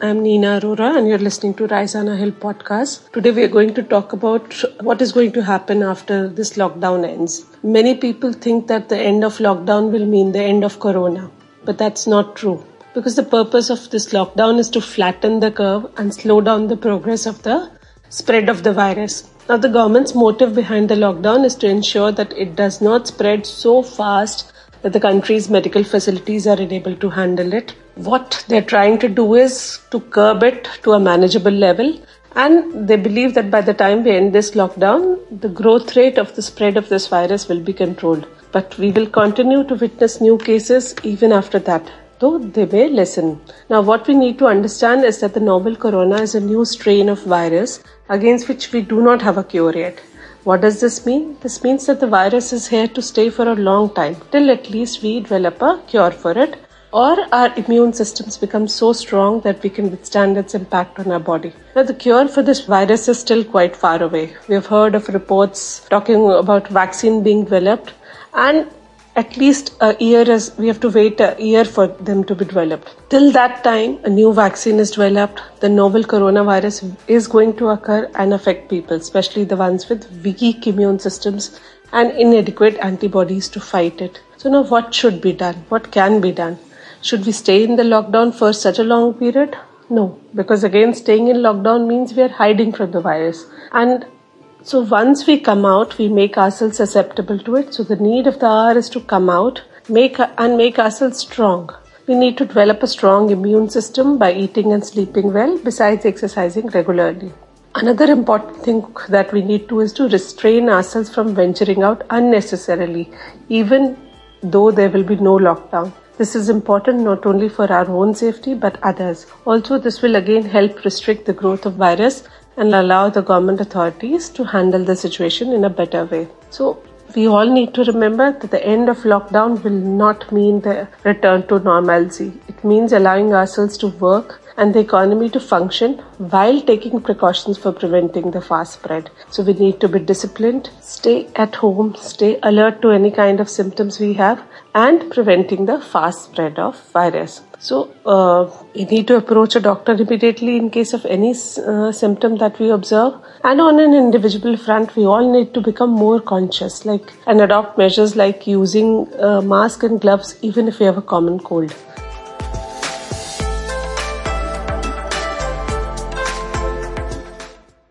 I'm Nina Arora and you're listening to Raisina Hill podcast. Today we are going to talk about what is going to happen after this lockdown ends. Many people think that the end of lockdown will mean the end of corona, but that's not true because the purpose of this lockdown is to flatten the curve and slow down the progress of the spread of the virus. Now the government's motive behind the lockdown is to ensure that it does not spread so fast that the country's medical facilities are unable to handle it. What they're trying to do is to curb it to a manageable level. And they believe that by the time we end this lockdown, the growth rate of the spread of this virus will be controlled. But we will continue to witness new cases even after that, though they may lessen. Now, what we need to understand is that the novel corona is a new strain of virus against which we do not have a cure yet. What does this mean? This means that the virus is here to stay for a long time, till at least we develop a cure for it, or our immune systems become so strong that we can withstand its impact on our body. Now, the cure for this virus is still quite far away. We have heard of reports talking about vaccine being developed, and at least a year as we have to wait a year for them to be developed. Till that time, a new vaccine is developed. The novel coronavirus is going to occur and affect people, especially the ones with weak immune systems and inadequate antibodies to fight it. So now what should be done? What can be done? Should we stay in the lockdown for such a long period? No, because again, staying in lockdown means we are hiding from the virus. And so once we come out, we make ourselves susceptible to it. So the need of the hour is to come out, make and make ourselves strong. We need to develop a strong immune system by eating and sleeping well, besides exercising regularly. Another important thing that we need to is to restrain ourselves from venturing out unnecessarily, even though there will be no lockdown. This is important not only for our own safety but others. Also, this will again help restrict the growth of virus and allow the government authorities to handle the situation in a better way. So, we all need to remember that the end of lockdown will not mean the return to normalcy. It means allowing ourselves to work and the economy to function while taking precautions for preventing the fast spread. So we need to be disciplined, stay at home, stay alert to any kind of symptoms we have, and preventing the fast spread of virus. So uh, we need to approach a doctor immediately in case of any uh, symptom that we observe. And on an individual front, we all need to become more conscious, like and adopt measures like using uh, mask and gloves even if we have a common cold.